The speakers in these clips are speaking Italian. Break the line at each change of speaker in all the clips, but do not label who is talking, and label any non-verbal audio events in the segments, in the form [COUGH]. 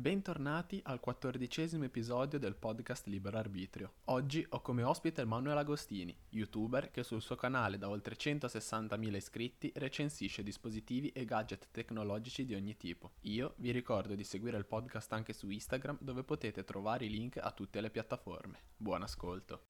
Bentornati al quattordicesimo episodio del podcast Libero Arbitrio. Oggi ho come ospite Manuel Agostini, youtuber che sul suo canale da oltre 160.000 iscritti recensisce dispositivi e gadget tecnologici di ogni tipo. Io vi ricordo di seguire il podcast anche su Instagram dove potete trovare i link a tutte le piattaforme. Buon ascolto!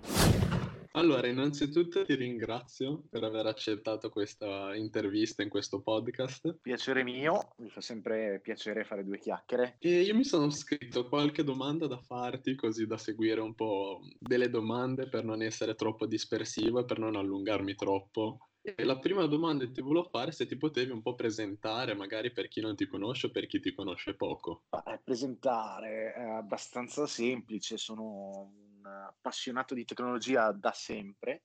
Allora, innanzitutto ti ringrazio per aver accettato questa intervista in questo podcast.
Piacere mio, mi fa sempre piacere fare due chiacchiere.
E io mi sono scritto qualche domanda da farti, così da seguire un po' delle domande per non essere troppo dispersivo e per non allungarmi troppo. E la prima domanda che ti volevo fare è se ti potevi un po' presentare, magari per chi non ti conosce o per chi ti conosce poco.
Beh, presentare è abbastanza semplice, sono appassionato di tecnologia da sempre,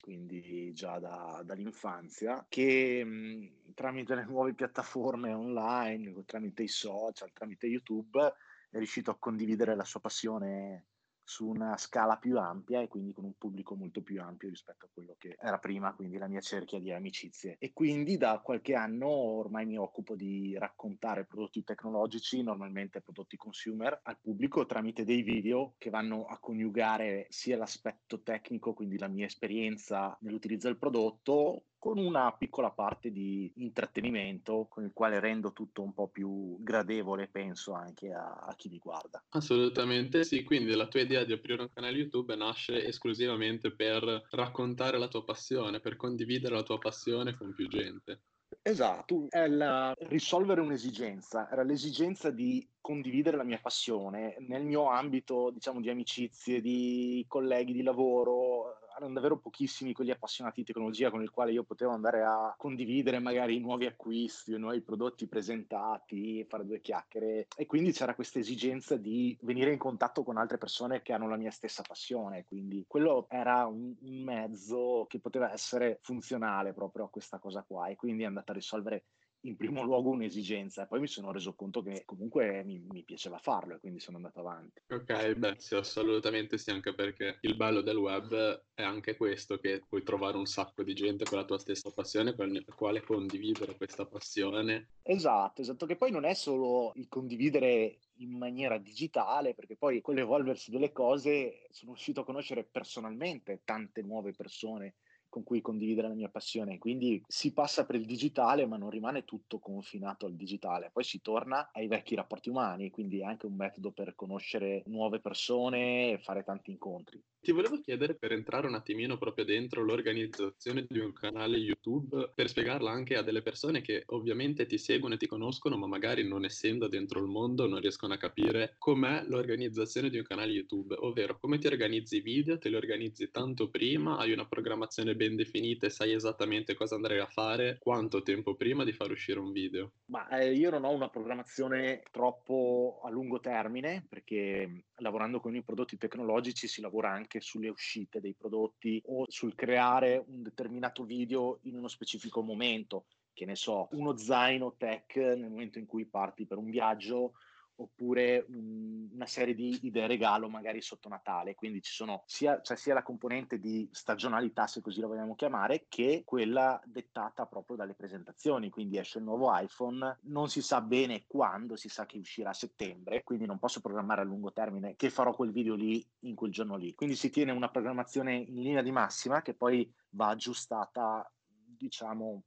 quindi già da, dall'infanzia, che mh, tramite le nuove piattaforme online, tramite i social, tramite YouTube, è riuscito a condividere la sua passione su una scala più ampia e quindi con un pubblico molto più ampio rispetto a quello che era prima, quindi la mia cerchia di amicizie. E quindi da qualche anno ormai mi occupo di raccontare prodotti tecnologici, normalmente prodotti consumer, al pubblico tramite dei video che vanno a coniugare sia l'aspetto tecnico, quindi la mia esperienza nell'utilizzo del prodotto, con una piccola parte di intrattenimento con il quale rendo tutto un po' più gradevole, penso, anche a, a, chi mi guarda.
Assolutamente sì, quindi la tua idea di aprire un canale YouTube nasce esclusivamente per raccontare la tua passione, per condividere la tua passione con più gente.
Esatto, è la, risolvere un'esigenza, era l'esigenza di condividere la mia passione nel mio ambito, diciamo, di amicizie, di colleghi di lavoro, erano davvero pochissimi quelli appassionati di tecnologia con il quale io potevo andare a condividere magari i nuovi acquisti i nuovi prodotti presentati, fare due chiacchiere. E quindi c'era questa esigenza di venire in contatto con altre persone che hanno la mia stessa passione, quindi quello era un, un mezzo che poteva essere funzionale proprio a questa cosa qua. E quindi è andata a risolvere in primo luogo un'esigenza e poi mi sono reso conto che comunque mi, mi, piaceva farlo e quindi sono andato avanti.
Ok, beh sì, assolutamente sì, anche perché il bello del web è anche questo, che puoi trovare un sacco di gente con la tua stessa passione, con la quale condividere questa passione.
Esatto, esatto, che poi non è solo il condividere in maniera digitale, perché poi con l'evolversi delle cose sono riuscito a conoscere personalmente tante nuove persone con cui condividere la mia passione. Quindi si passa per il digitale, ma non rimane tutto confinato al digitale. Poi si torna ai vecchi rapporti umani, quindi è anche un metodo per conoscere nuove persone e fare tanti incontri.
Ti volevo chiedere per entrare un attimino proprio dentro l'organizzazione di un canale YouTube, per spiegarla anche a delle persone che ovviamente ti seguono e ti conoscono, ma magari non essendo dentro il mondo non riescono a capire com'è l'organizzazione di un canale YouTube, ovvero come ti organizzi i video, te li organizzi tanto prima, hai una programmazione ben definita e sai esattamente cosa andrai a fare, quanto tempo prima di far uscire un video.
Ma eh, io non ho una programmazione troppo a lungo termine perché lavorando con i prodotti tecnologici si lavora anche sulle uscite dei prodotti o sul creare un determinato video in uno specifico momento, che ne so, uno zaino tech nel momento in cui parti per un viaggio oppure una serie di idee regalo magari sotto Natale, quindi ci sono sia, cioè sia la componente di stagionalità, se così la vogliamo chiamare, che quella dettata proprio dalle presentazioni, quindi esce il nuovo iPhone, non si sa bene quando, si sa che uscirà a settembre, quindi non posso programmare a lungo termine che farò quel video lì in quel giorno lì, quindi si tiene una programmazione in linea di massima che poi va aggiustata, diciamo,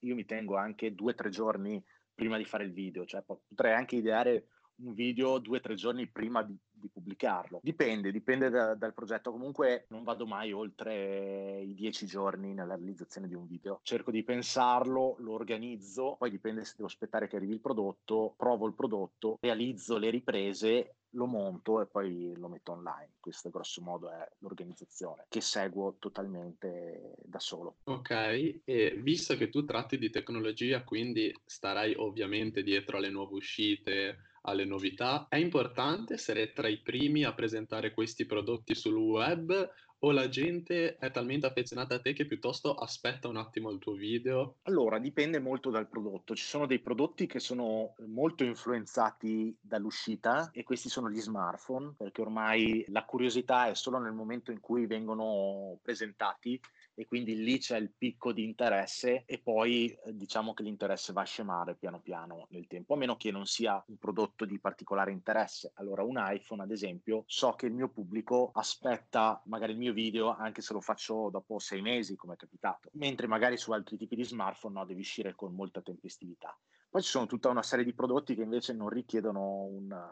io mi tengo anche due o tre giorni prima di fare il video, cioè potrei anche ideare un video due o tre giorni prima di, di pubblicarlo. Dipende, dipende da, dal progetto. Comunque non vado mai oltre i dieci giorni nella realizzazione di un video. Cerco di pensarlo, lo organizzo, poi dipende se devo aspettare che arrivi il prodotto, provo il prodotto, realizzo le riprese lo monto e poi lo metto online. Questo grosso modo è l'organizzazione che seguo totalmente da solo.
Ok, e visto che tu tratti di tecnologia, quindi starai ovviamente dietro alle nuove uscite, alle novità, è importante essere tra i primi a presentare questi prodotti sul web o la gente è talmente affezionata a te che piuttosto aspetta un attimo il tuo video?
Allora, dipende molto dal prodotto. Ci sono dei prodotti che sono molto influenzati dall'uscita e questi sono gli smartphone, perché ormai la curiosità è solo nel momento in cui vengono presentati e quindi lì c'è il picco di interesse e poi eh, diciamo che l'interesse va a scemare piano piano nel tempo, a meno che non sia un prodotto di particolare interesse. Allora un iPhone ad esempio, so che il mio pubblico aspetta magari il mio video anche se lo faccio dopo sei mesi come è capitato, mentre magari su altri tipi di smartphone no, devi uscire con molta tempestività. Poi ci sono tutta una serie di prodotti che invece non richiedono una,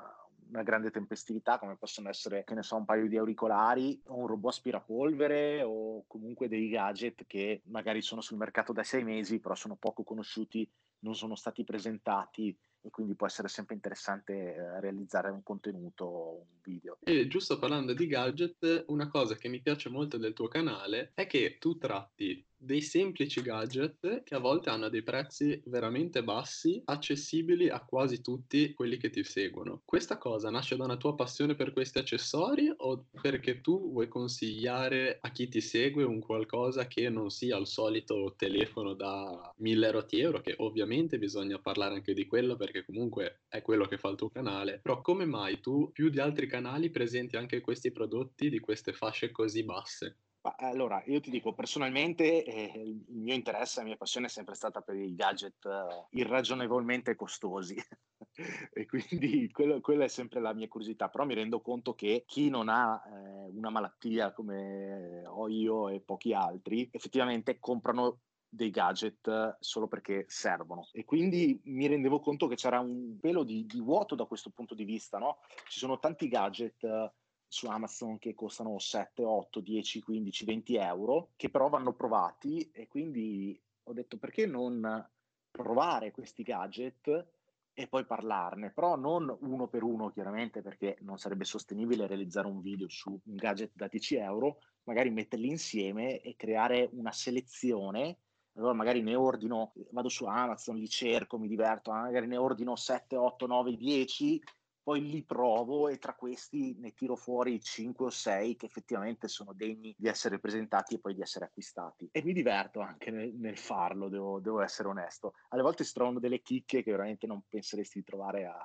una grande tempestività, come possono essere, che ne so, un paio di auricolari o un robot aspirapolvere o comunque dei gadget che magari sono sul mercato da sei mesi, però sono poco conosciuti, non sono stati presentati e quindi può essere sempre interessante eh, realizzare un contenuto, un video.
E giusto parlando di gadget, una cosa che mi piace molto del tuo canale è che tu tratti dei semplici gadget che a volte hanno dei prezzi veramente bassi, accessibili a quasi tutti quelli che ti seguono. Questa cosa nasce da una tua passione per questi accessori o perché tu vuoi consigliare a chi ti segue un qualcosa che non sia il solito telefono da 1000 euro, che ovviamente bisogna parlare anche di quello perché comunque è quello che fa il tuo canale, però come mai tu più di altri canali presenti anche questi prodotti di queste fasce così basse?
Allora, io ti dico, personalmente eh, il mio interesse, la mia passione è sempre stata per i gadget uh, irragionevolmente costosi [LAUGHS] e quindi quello, quella è sempre la mia curiosità, però mi rendo conto che chi non ha eh, una malattia come ho io e pochi altri, effettivamente comprano dei gadget solo perché servono e quindi mi rendevo conto che c'era un pelo di, di vuoto da questo punto di vista, no? Ci sono tanti gadget su Amazon che costano 7, 8, 10, 15, 20 euro, che però vanno provati e quindi ho detto perché non provare questi gadget e poi parlarne, però non uno per uno chiaramente perché non sarebbe sostenibile realizzare un video su un gadget da 10 euro, magari metterli insieme e creare una selezione. Allora magari ne ordino, vado su Amazon, li cerco, mi diverto, magari ne ordino 7, 8, 9, 10 poi li provo e tra questi ne tiro fuori 5 o 6 che effettivamente sono degni di essere presentati e poi di essere acquistati. E mi diverto anche nel, nel farlo, devo, devo, essere onesto. Alle volte si trovano delle chicche che veramente non penseresti di trovare a,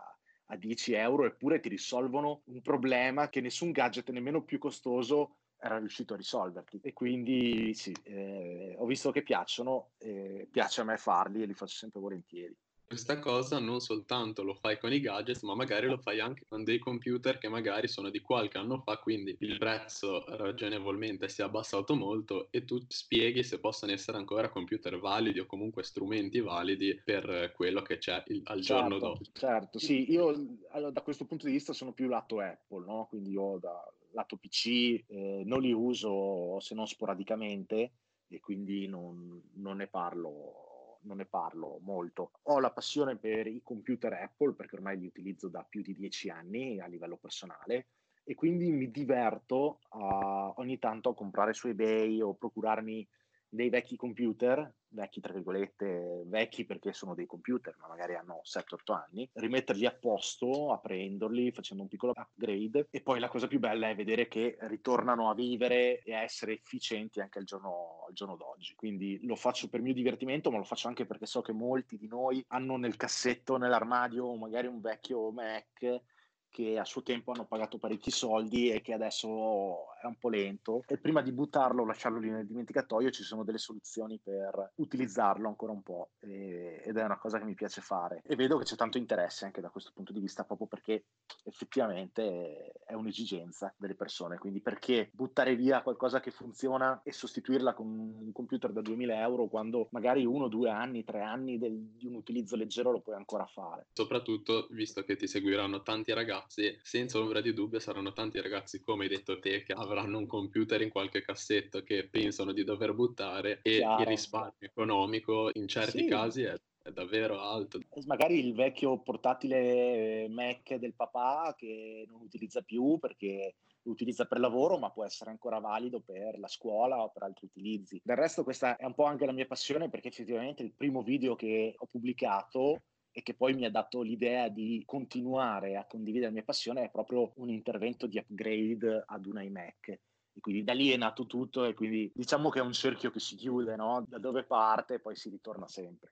a 10 euro, eppure ti risolvono un problema che nessun gadget, nemmeno più costoso, era riuscito a risolverti. E quindi sì, eh, ho visto che piacciono, eh, piace a me farli e li faccio sempre volentieri.
Questa cosa non soltanto lo fai con i gadget, ma magari lo fai anche con dei computer che magari sono di qualche anno fa, quindi il prezzo ragionevolmente si è abbassato molto e tu spieghi se possono essere ancora computer validi o comunque strumenti validi per quello che c'è il, al
certo,
giorno dopo.
Certo, sì, io allora, da questo punto di vista sono più lato Apple, no? quindi io da lato PC eh, non li uso se non sporadicamente e quindi non, non ne parlo non ne parlo molto. Ho la passione per i computer Apple perché ormai li utilizzo da più di dieci anni a livello personale e quindi mi diverto a, ogni tanto a comprare su eBay o procurarmi dei vecchi computer, vecchi tra virgolette, vecchi perché sono dei computer, ma magari hanno 7-8 anni, rimetterli a posto, aprenderli, facendo un piccolo upgrade e poi la cosa più bella è vedere che ritornano a vivere e a essere efficienti anche al giorno, al giorno d'oggi. Quindi lo faccio per mio divertimento, ma lo faccio anche perché so che molti di noi hanno nel cassetto, nell'armadio, magari un vecchio Mac che a suo tempo hanno pagato parecchi soldi e che adesso è un po' lento e prima di buttarlo o lasciarlo lì nel dimenticatoio ci sono delle soluzioni per utilizzarlo ancora un po' e, ed è una cosa che mi piace fare. E vedo che c'è tanto interesse anche da questo punto di vista proprio perché effettivamente è un'esigenza delle persone. Quindi perché buttare via qualcosa che funziona e sostituirla con un computer da 2000 euro quando magari uno, due anni, tre anni del, di un utilizzo leggero lo puoi ancora fare?
Soprattutto visto che ti seguiranno tanti ragazzi ragazzi, senza ombra di dubbio saranno tanti ragazzi come hai detto te che avranno un computer in qualche cassetto che pensano di dover buttare e Chiaro. il risparmio economico in certi sì. casi è è davvero alto.
Magari il vecchio portatile Mac del papà che non utilizza più perché lo utilizza per lavoro, ma può essere ancora valido per la scuola o per altri utilizzi. Del resto, questa è un po' anche la mia passione perché effettivamente il primo video che ho pubblicato e che poi mi ha dato l'idea di continuare a condividere la mia passione è proprio un intervento di upgrade ad un iMac. E quindi da lì è nato tutto e quindi diciamo che è un cerchio che si chiude, no? Da dove parte e poi si ritorna sempre.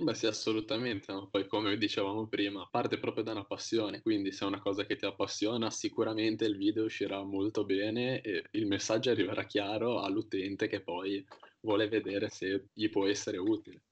Beh sì, assolutamente, no? Poi come dicevamo prima, parte proprio da una passione, quindi se è una cosa che ti appassiona, sicuramente il video uscirà molto bene e il messaggio arriverà chiaro all'utente che poi vuole vedere se gli può essere utile.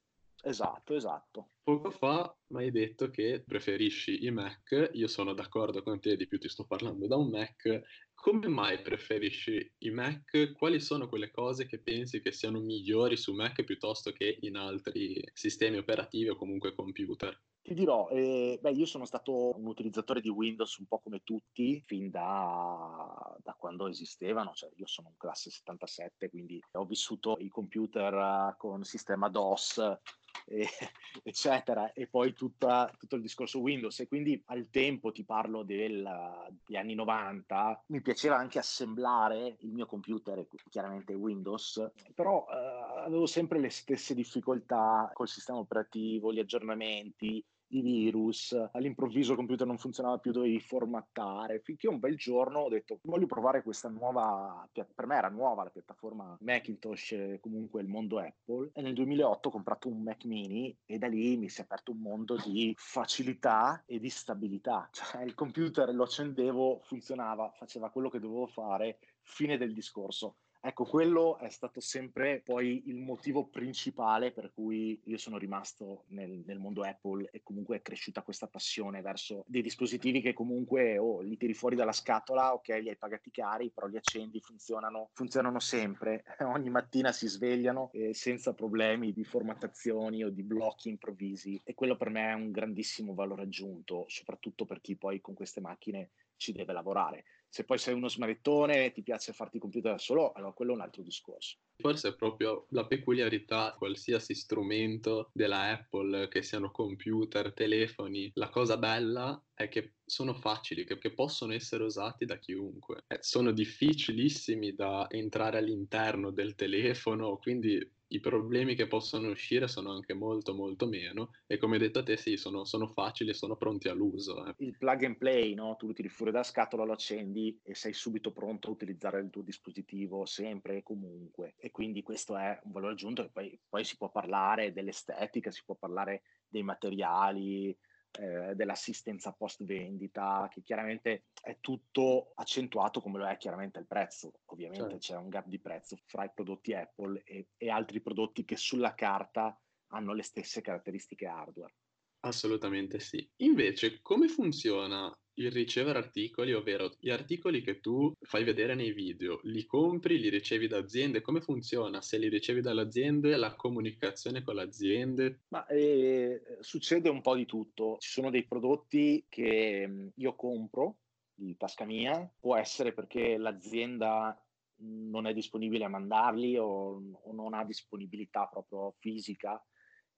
Esatto, esatto.
Poco fa mi hai detto che preferisci i Mac, io sono d'accordo con te, di più ti sto parlando da un Mac. Come mai preferisci i Mac? Quali sono quelle cose che pensi che siano migliori su Mac piuttosto che in altri sistemi operativi o comunque computer?
Ti dirò, eh, beh, io sono stato un utilizzatore di Windows un po' come tutti, fin da, da, quando esistevano, cioè io sono un classe 77, quindi ho vissuto i computer con sistema DOS e, [LAUGHS] eccetera, e poi tutta, tutto il discorso Windows. E quindi al tempo, ti parlo degli anni 90, mi piaceva anche assemblare il mio computer, chiaramente Windows, però eh, avevo sempre le stesse difficoltà col sistema operativo, gli aggiornamenti, i virus, all'improvviso il computer non funzionava più, dovevi formattare, finché un bel giorno ho detto voglio provare questa nuova, per me era nuova la piattaforma Macintosh, comunque il mondo Apple, e nel 2008 ho comprato un Mac mini e da lì mi si è aperto un mondo di facilità e di stabilità, cioè il computer lo accendevo, funzionava, faceva quello che dovevo fare, fine del discorso Ecco, quello è stato sempre poi il motivo principale per cui io sono rimasto nel, nel mondo Apple e comunque è cresciuta questa passione verso dei dispositivi che comunque oh, li tiri fuori dalla scatola, ok, li hai pagati cari, però li accendi, funzionano, funzionano sempre, [LAUGHS] ogni mattina si svegliano eh, senza problemi di formattazioni o di blocchi improvvisi e quello per me è un grandissimo valore aggiunto, soprattutto per chi poi con queste macchine ci deve lavorare. Se poi sei uno smanettone e ti piace farti computer da solo, allora quello è un altro discorso.
Forse è proprio la peculiarità, qualsiasi strumento della Apple, che siano computer, telefoni, la cosa bella è che sono facili, che, che possono essere usati da chiunque. Eh, sono difficilissimi da entrare all'interno del telefono, quindi i problemi che possono uscire sono anche molto molto meno e come detto a te sì, sono, sono facili sono pronti all'uso. Eh.
Il plug and play, no? tu lo tiri fuori dalla scatola, lo accendi e sei subito pronto a utilizzare il tuo dispositivo sempre e comunque e quindi questo è un valore aggiunto e poi, poi si può parlare dell'estetica, si può parlare dei materiali, eh, dell'assistenza post vendita, che chiaramente è tutto accentuato come lo è chiaramente il prezzo. Ovviamente certo. c'è un gap di prezzo fra i prodotti Apple e, e altri prodotti che sulla carta hanno le stesse caratteristiche hardware.
Assolutamente sì. Invece, come funziona il ricevere articoli, ovvero gli articoli che tu fai vedere nei video, li compri, li ricevi da aziende, come funziona? Se li ricevi dalle aziende, la comunicazione con le aziende?
Ma eh, succede un po' di tutto. Ci sono dei prodotti che mm, io compro di tasca mia, può essere perché l'azienda non è disponibile a mandarli o, o non ha disponibilità proprio fisica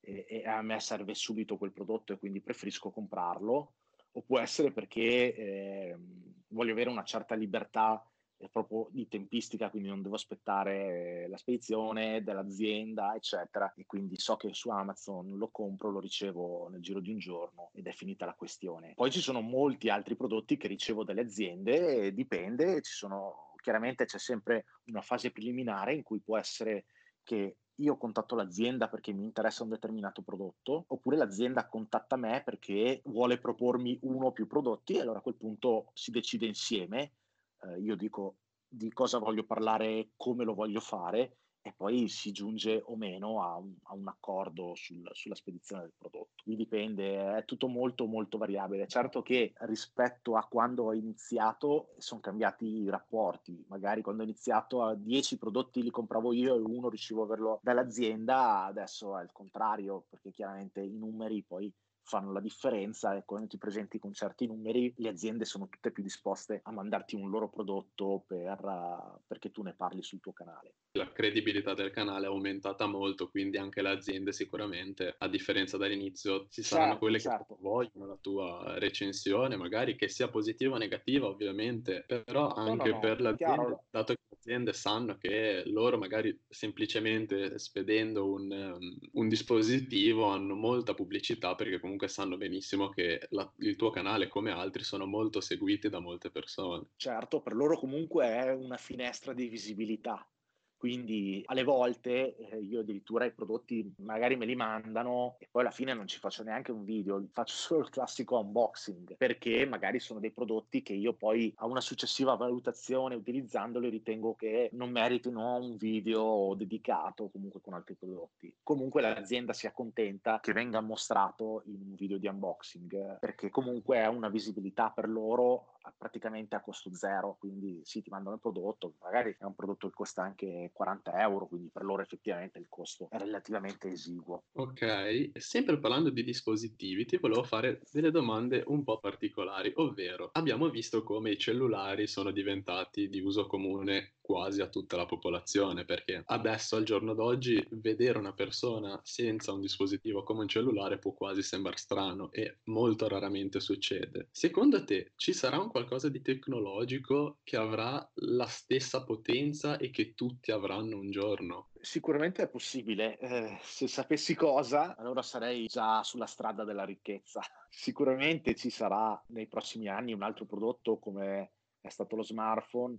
e, e a me serve subito quel prodotto e quindi preferisco comprarlo o può essere perché eh, voglio avere una certa libertà eh, proprio di tempistica, quindi non devo aspettare la spedizione dell'azienda, eccetera. E quindi so che su Amazon lo compro, lo ricevo nel giro di un giorno ed è finita la questione. Poi ci sono molti altri prodotti che ricevo dalle aziende, dipende, ci sono, chiaramente c'è sempre una fase preliminare in cui può essere che io contatto l'azienda perché mi interessa un determinato prodotto, oppure l'azienda contatta me perché vuole propormi uno o più prodotti e allora a quel punto si decide insieme. Eh, io dico di cosa voglio parlare, come lo voglio fare e poi si giunge o meno a un, a un accordo sul, sulla spedizione del prodotto. Quindi dipende, è tutto molto molto variabile. Certo che rispetto a quando ho iniziato sono cambiati i rapporti, magari quando ho iniziato a 10 prodotti li compravo io e uno riuscivo a averlo dall'azienda, adesso è il contrario perché chiaramente i numeri poi fanno la differenza e quando ti presenti con certi numeri le aziende sono tutte più disposte a mandarti un loro prodotto per, perché tu ne parli sul tuo canale.
La credibilità del canale è aumentata molto, quindi anche le aziende sicuramente, a differenza dall'inizio, ci saranno certo, quelle certo. che vogliono la tua recensione, magari che sia positiva o negativa ovviamente, però anche no, no, per l'azienda, dato che aziende sanno che loro magari semplicemente spedendo un, um, un dispositivo hanno molta pubblicità perché comunque sanno benissimo che la, il tuo canale, come altri, sono molto seguiti da molte persone.
Certo, per loro comunque è una finestra di visibilità. Quindi alle volte eh, io addirittura i prodotti magari me li mandano e poi alla fine non ci faccio neanche un video, [LAUGHS] faccio solo il classico unboxing perché magari sono dei prodotti che io poi a una successiva valutazione utilizzandoli ritengo che non meritino un video dedicato comunque con altri prodotti. Comunque l'azienda si accontenta che venga mostrato in un video di unboxing perché comunque è una visibilità per loro praticamente a costo zero, quindi sì, ti mandano il prodotto, magari è un prodotto che costa anche 40 euro, quindi per loro effettivamente il costo è relativamente esiguo.
Ok, sempre parlando di dispositivi, ti volevo fare delle domande un po' particolari, ovvero abbiamo visto come i cellulari sono diventati di uso comune quasi a tutta la popolazione, perché adesso al giorno d'oggi vedere una persona senza un dispositivo come un cellulare può quasi sembrare strano e molto raramente succede. Secondo te ci sarà un qualcosa di tecnologico che avrà la stessa potenza e che tutti avranno un giorno?
Sicuramente è possibile. Eh, se sapessi cosa, allora sarei già sulla strada della ricchezza. [LAUGHS] Sicuramente ci sarà nei prossimi anni un altro prodotto come è stato lo smartphone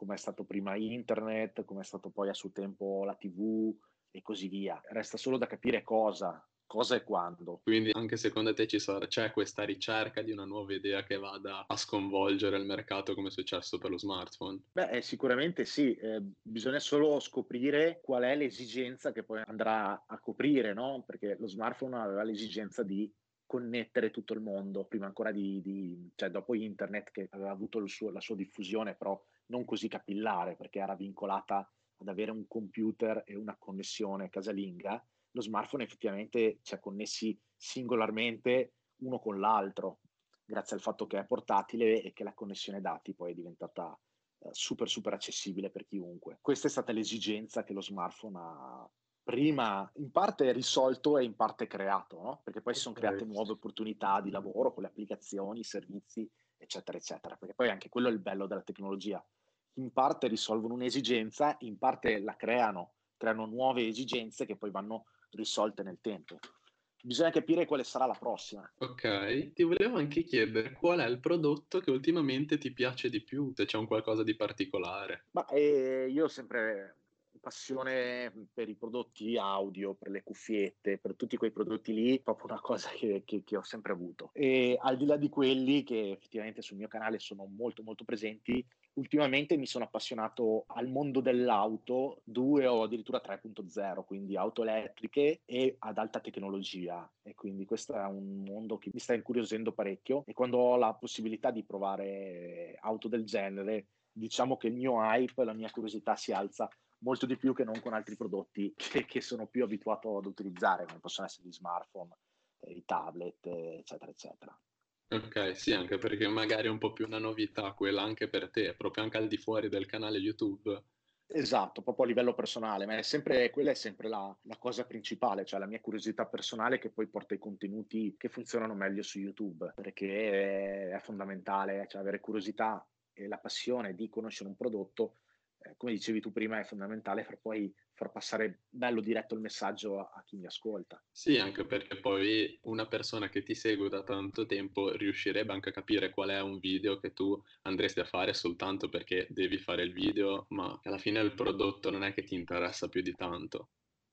come è stato prima internet, come è stato poi a suo tempo la TV e così via. Resta solo da capire cosa, cosa e quando.
Quindi anche secondo te sarà, c'è questa ricerca di una nuova idea che vada a sconvolgere il mercato come è successo per lo smartphone?
Beh, eh, sicuramente sì, eh, bisogna solo scoprire qual è l'esigenza che poi andrà a coprire, no? Perché lo smartphone aveva l'esigenza di connettere tutto il mondo, prima ancora di, di cioè dopo internet che aveva avuto suo, la sua diffusione, però non così capillare perché era vincolata ad avere un computer e una connessione casalinga, lo smartphone effettivamente ci ha connessi singolarmente uno con l'altro, grazie al fatto che è portatile e che la connessione dati poi è diventata eh, super super accessibile per chiunque. Questa è stata l'esigenza che lo smartphone ha prima in parte risolto e in parte creato, no? perché poi si sono create nuove opportunità di lavoro con le applicazioni, i servizi, eccetera, eccetera, perché poi anche quello è il bello della tecnologia. In parte risolvono un'esigenza, in parte la creano, creano nuove esigenze che poi vanno risolte nel tempo. Bisogna capire quale sarà la prossima.
Ok, ti volevo anche chiedere qual è il prodotto che ultimamente ti piace di più, se c'è un qualcosa di particolare.
Ma eh, io ho sempre passione per i prodotti audio, per le cuffiette, per tutti quei prodotti lì, proprio una cosa che, che, che, ho sempre avuto. E al di là di quelli che effettivamente sul mio canale sono molto molto presenti, ultimamente mi sono appassionato al mondo dell'auto 2 o addirittura 3.0, quindi auto elettriche e ad alta tecnologia. E quindi questo è un mondo che mi sta incuriosendo parecchio e quando ho la possibilità di provare auto del genere, diciamo che il mio hype, la mia curiosità si alza molto di più che non con altri prodotti che, che sono più abituato ad utilizzare, come possono essere gli smartphone, eh, i tablet, eccetera, eccetera.
Ok, sì, anche perché magari è un po' più una novità quella anche per te, proprio anche al di fuori del canale YouTube.
Esatto, proprio a livello personale, ma è sempre, quella è sempre la, la, cosa principale, cioè la mia curiosità personale che poi porta i contenuti che funzionano meglio su YouTube, perché è, fondamentale, cioè avere curiosità e la passione di conoscere un prodotto eh, come dicevi tu prima, è fondamentale per poi far passare bello diretto il messaggio a, a, chi mi ascolta.
Sì, anche perché poi una persona che ti segue da tanto tempo riuscirebbe anche a capire qual è un video che tu andresti a fare soltanto perché devi fare il video, ma alla fine il prodotto non è che ti interessa più di tanto.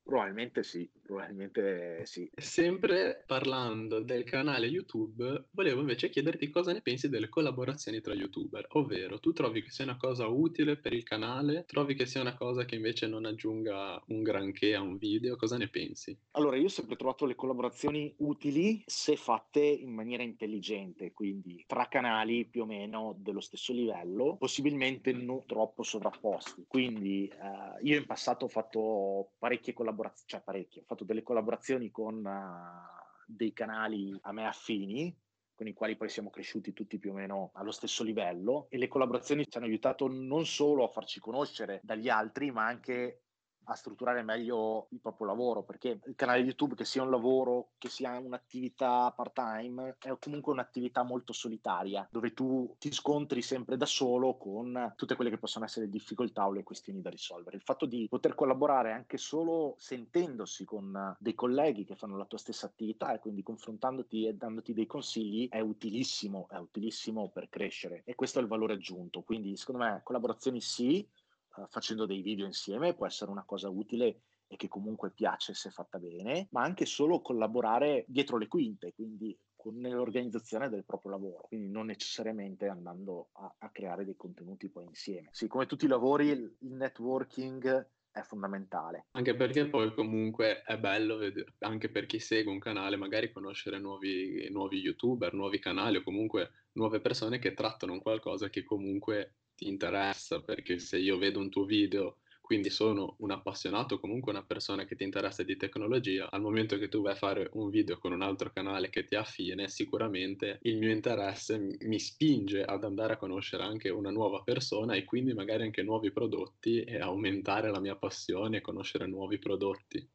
Probabilmente sì, probabilmente sì.
Sempre parlando del canale YouTube, volevo invece chiederti cosa ne pensi delle collaborazioni tra YouTuber, ovvero tu trovi che sia una cosa utile per il canale, trovi che sia una cosa che invece non aggiunga un granché a un video, cosa ne pensi?
Allora, io ho sempre trovato le collaborazioni utili se fatte in maniera intelligente, quindi tra canali più o meno dello stesso livello, possibilmente non troppo sovrapposti. Quindi eh, io in passato ho fatto parecchie collaborazioni collaborazioni, cioè parecchie, ho fatto delle collaborazioni con uh, dei canali a me affini, con i quali poi siamo cresciuti tutti più o meno allo stesso livello e le collaborazioni ci hanno aiutato non solo a farci conoscere dagli altri, ma anche a strutturare meglio il proprio lavoro, perché il canale YouTube, che sia un lavoro, che sia un'attività part-time, è comunque un'attività molto solitaria, dove tu ti scontri sempre da solo con tutte quelle che possono essere difficoltà o le questioni da risolvere. Il fatto di poter collaborare anche solo sentendosi con dei colleghi che fanno la tua stessa attività e quindi confrontandoti e dandoti dei consigli è utilissimo, è utilissimo per crescere e questo è il valore aggiunto. Quindi secondo me collaborazioni sì, facendo dei video insieme può essere una cosa utile e che comunque piace se fatta bene, ma anche solo collaborare dietro le quinte, quindi nell'organizzazione del proprio lavoro, quindi non necessariamente andando a, a, creare dei contenuti poi insieme. Sì, come tutti i lavori, il networking è fondamentale.
Anche perché poi comunque è bello, vedere, anche per chi segue un canale, magari conoscere nuovi, nuovi youtuber, nuovi canali o comunque nuove persone che trattano qualcosa che comunque ti interessa, perché se io vedo un tuo video quindi sono un appassionato, comunque una persona che ti interessa di tecnologia, al momento che tu vai a fare un video con un altro canale che ti affine, sicuramente il mio interesse mi spinge ad andare a conoscere anche una nuova persona e quindi magari anche nuovi prodotti e aumentare la mia passione e conoscere nuovi prodotti.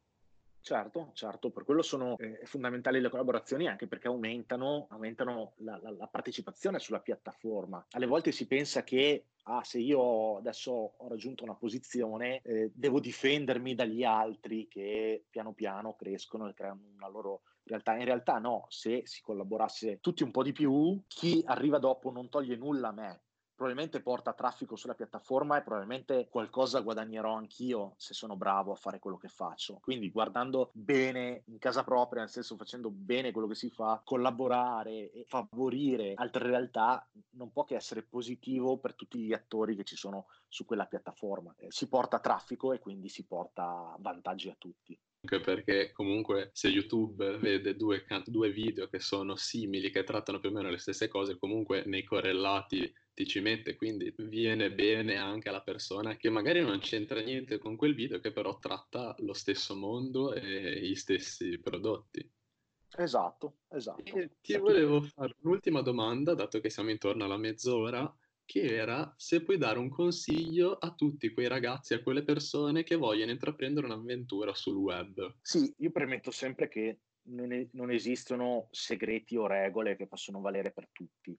Certo, certo, per quello sono eh, fondamentali le collaborazioni anche perché aumentano, aumentano la, la, la, partecipazione sulla piattaforma. Alle volte si pensa che ah, se io adesso ho raggiunto una posizione eh, devo difendermi dagli altri che piano piano crescono e creano una loro realtà. In realtà no, se si collaborasse tutti un po' di più, chi arriva dopo non toglie nulla a me, probabilmente porta traffico sulla piattaforma e probabilmente qualcosa guadagnerò anch'io se sono bravo a fare quello che faccio. Quindi guardando bene in casa propria, nel senso facendo bene quello che si fa, collaborare e favorire altre realtà non può che essere positivo per tutti gli attori che ci sono su quella piattaforma. Eh, si porta traffico e quindi si porta vantaggi a tutti
anche perché comunque se YouTube vede due, due, video che sono simili, che trattano più o meno le stesse cose, comunque nei correlati ti ci mette, quindi viene bene anche alla persona che magari non c'entra niente con quel video, che però tratta lo stesso mondo e gli stessi prodotti.
Esatto, esatto.
E ti volevo fare un'ultima domanda, dato che siamo intorno alla mezz'ora, che era se puoi dare un consiglio a tutti quei ragazzi, a quelle persone che vogliono intraprendere un'avventura sul web.
Sì, io premetto sempre che non, non esistono segreti o regole che possono valere per tutti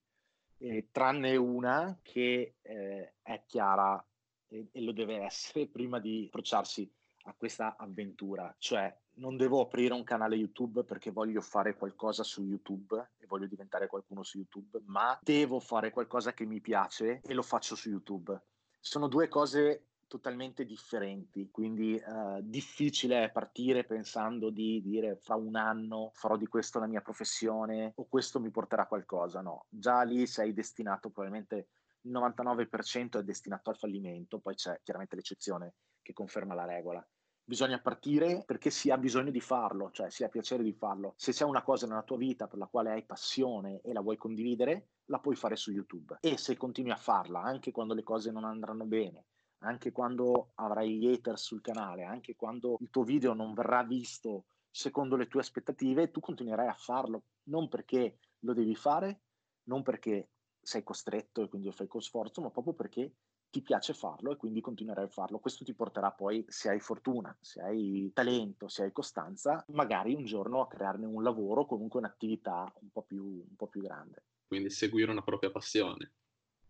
eh, tranne una che eh, è chiara e, e, lo deve essere prima di approcciarsi a questa avventura, cioè non devo aprire un canale YouTube perché voglio fare qualcosa su YouTube e voglio diventare qualcuno su YouTube, ma devo fare qualcosa che mi piace e lo faccio su YouTube. Sono due cose totalmente differenti, quindi eh, difficile partire pensando di dire fra un anno farò di questo la mia professione o questo mi porterà a qualcosa, no, già lì sei destinato probabilmente il 99% è destinato al fallimento, poi c'è chiaramente l'eccezione che conferma la regola. Bisogna partire perché si ha bisogno di farlo, cioè si ha piacere di farlo. Se c'è una cosa nella tua vita per la quale hai passione e la vuoi condividere, la puoi fare su YouTube. E se continui a farla, anche quando le cose non andranno bene, anche quando avrai gli haters sul canale, anche quando il tuo video non verrà visto secondo le tue aspettative, tu continuerai a farlo, non perché lo devi fare, non perché sei costretto e quindi lo fai con sforzo, ma proprio perché ti piace farlo e quindi continuerai a farlo. Questo ti porterà poi, se hai fortuna, se hai talento, se hai costanza, magari un giorno a crearne un lavoro, comunque un'attività un po' più, un po più grande.
Quindi seguire una propria passione.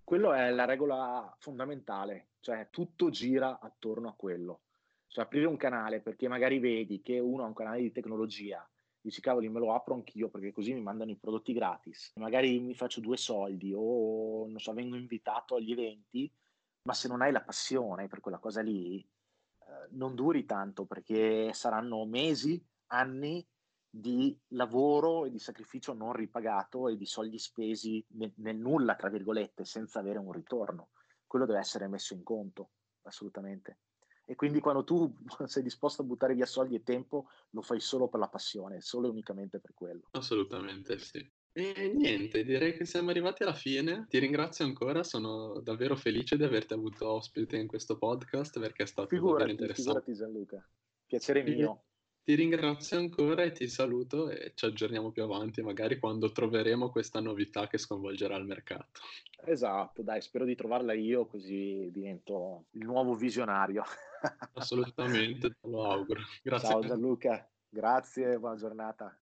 Quello è la regola fondamentale, cioè tutto gira attorno a quello. Cioè aprire un canale perché magari vedi che uno ha un canale di tecnologia, dici cavoli me lo apro anch'io perché così mi mandano i prodotti gratis, magari mi faccio due soldi o non so, vengo invitato agli eventi, ma se non hai la passione per quella cosa lì, eh, non duri tanto perché saranno mesi, anni di lavoro e di sacrificio non ripagato e di soldi spesi nel, nel, nulla, tra virgolette, senza avere un ritorno. Quello deve essere messo in conto, assolutamente. E quindi quando tu [LAUGHS] sei disposto a buttare via soldi e tempo, lo fai solo per la passione, solo e unicamente per quello.
Assolutamente sì. E niente, direi che siamo arrivati alla fine. Ti ringrazio ancora, sono davvero felice di averti avuto ospite in questo podcast perché è stato figurati, davvero interessante.
Figurati Gianluca, piacere mio.
Ti ringrazio ancora e ti saluto e ci aggiorniamo più avanti, magari quando troveremo questa novità che sconvolgerà il mercato.
Esatto, dai, spero di trovarla io così divento il nuovo visionario. [LAUGHS]
Assolutamente, te lo auguro.
Grazie. Ciao Gianluca, grazie, buona giornata.